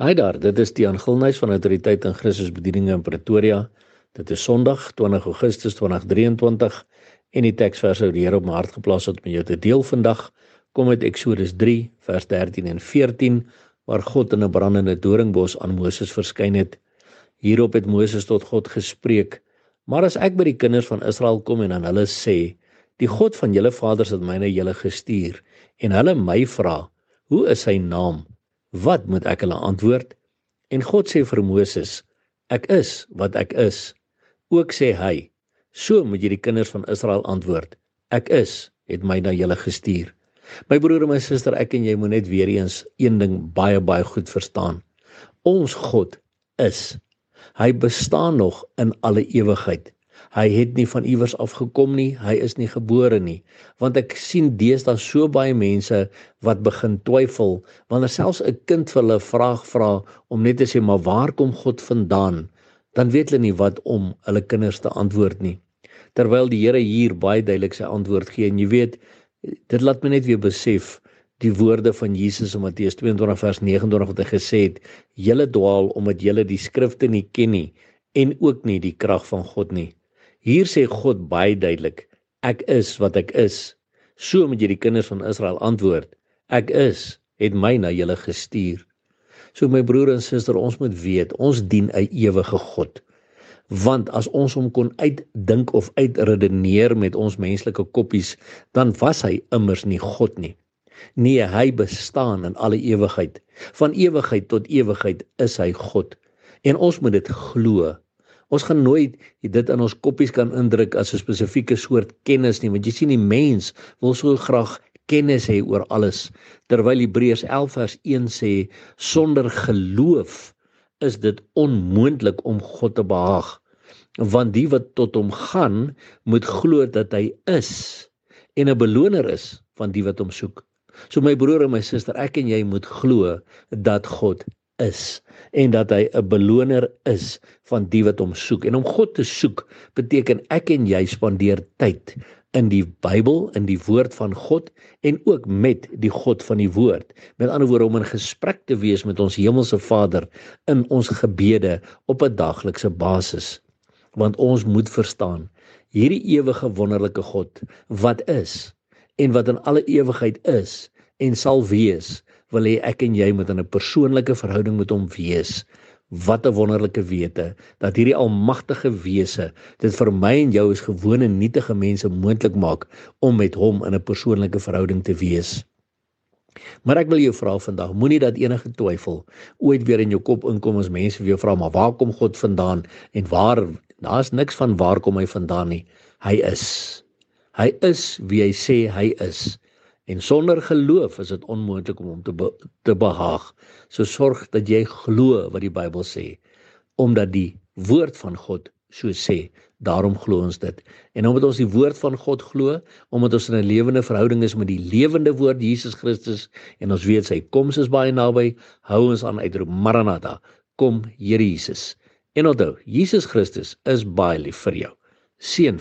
Hi daar, dit is Tiaan Gilnys van Autoriteit in Christus Bedieninge in Pretoria. Dit is Sondag 20 Augustus 2023 en die teksverse wat die Here op my hart geplaas het om jou te deel vandag kom uit Eksodus 3 vers 13 en 14 waar God in 'n brandende doringbos aan Moses verskyn het. Hierop het Moses tot God gespreek: "Maar as ek by die kinders van Israel kom en aan hulle sê: Die God van julle vaders het my na julle gestuur en hulle my vra: Hoe is sy naam?" Wat moet ek hulle antwoord? En God sê vir Moses: Ek is wat ek is. Ook sê hy: So moet jy die kinders van Israel antwoord: Ek is het my na julle gestuur. My broer en my suster, ek en jy moet net weer eens een ding baie baie goed verstaan. Ons God is. Hy bestaan nog in alle ewigheid. Hy het nie van iewers af gekom nie, hy is nie gebore nie. Want ek sien deesdae so baie mense wat begin twyfel wanneer selfs 'n kind vir hulle vraag vra om net te sê maar waar kom God vandaan? Dan weet hulle nie wat om hulle kinders te antwoord nie. Terwyl die Here hier baie duidelik sy antwoord gee en jy weet dit laat my net weer besef die woorde van Jesus in Matteus 22 vers 29 wat hy gesê het: "Julle dwaal omdat julle die skrifte nie ken nie en ook nie die krag van God nie." Hier sê God baie duidelik: Ek is wat ek is. So moet jy die kinders van Israel antwoord: Ek is het my na julle gestuur. So my broer en suster, ons moet weet, ons dien 'n ewige God. Want as ons hom kon uitdink of uitredeneer met ons menslike koppies, dan was hy immers nie God nie. Nee, hy bestaan in alle ewigheid. Van ewigheid tot ewigheid is hy God. En ons moet dit glo. Ons gaan nooit dit in ons koppies kan indruk as 'n spesifieke soort kennis nie, want jy sien die mens wil so graag kennis hê oor alles, terwyl Hebreërs 11 vers 1 sê sonder geloof is dit onmoontlik om God te behaag, want die wat tot hom gaan, moet glo dat hy is en 'n beloner is van die wat hom soek. So my broer en my suster, ek en jy moet glo dat God is en dat hy 'n beloner is van die wat hom soek. En om God te soek beteken ek en jy spandeer tyd in die Bybel, in die woord van God en ook met die God van die woord. Met ander woorde om in gesprek te wees met ons hemelse Vader in ons gebede op 'n daaglikse basis. Want ons moet verstaan, hierdie ewige wonderlike God wat is en wat in alle ewigheid is en sal wees, wil hê ek en jy moet in 'n persoonlike verhouding met hom wees. Wat 'n wonderlike wete dat hierdie almagtige wese dit vir my en jou as gewone nietige mense moontlik maak om met hom in 'n persoonlike verhouding te wees. Maar ek wil jou vra vandag, moenie dat enige twyfel ooit weer in jou kop inkom as mense vir jou vra maar waar kom God vandaan en waar daar's niks van waar kom hy vandaan nie. Hy is. Hy is wie hy sê hy is. En sonder geloof is dit onmoontlik om hom te be te behaag. So sorg dat jy glo wat die Bybel sê, omdat die woord van God so sê. Daarom glo ons dit. En omdat ons die woord van God glo, omdat ons in 'n lewende verhouding is met die lewende woord Jesus Christus en ons weet sy koms is baie naby, hou ons aan uitroep Maranatha, kom Here Jesus. En onthou, Jesus Christus is baie lief vir jou. Seën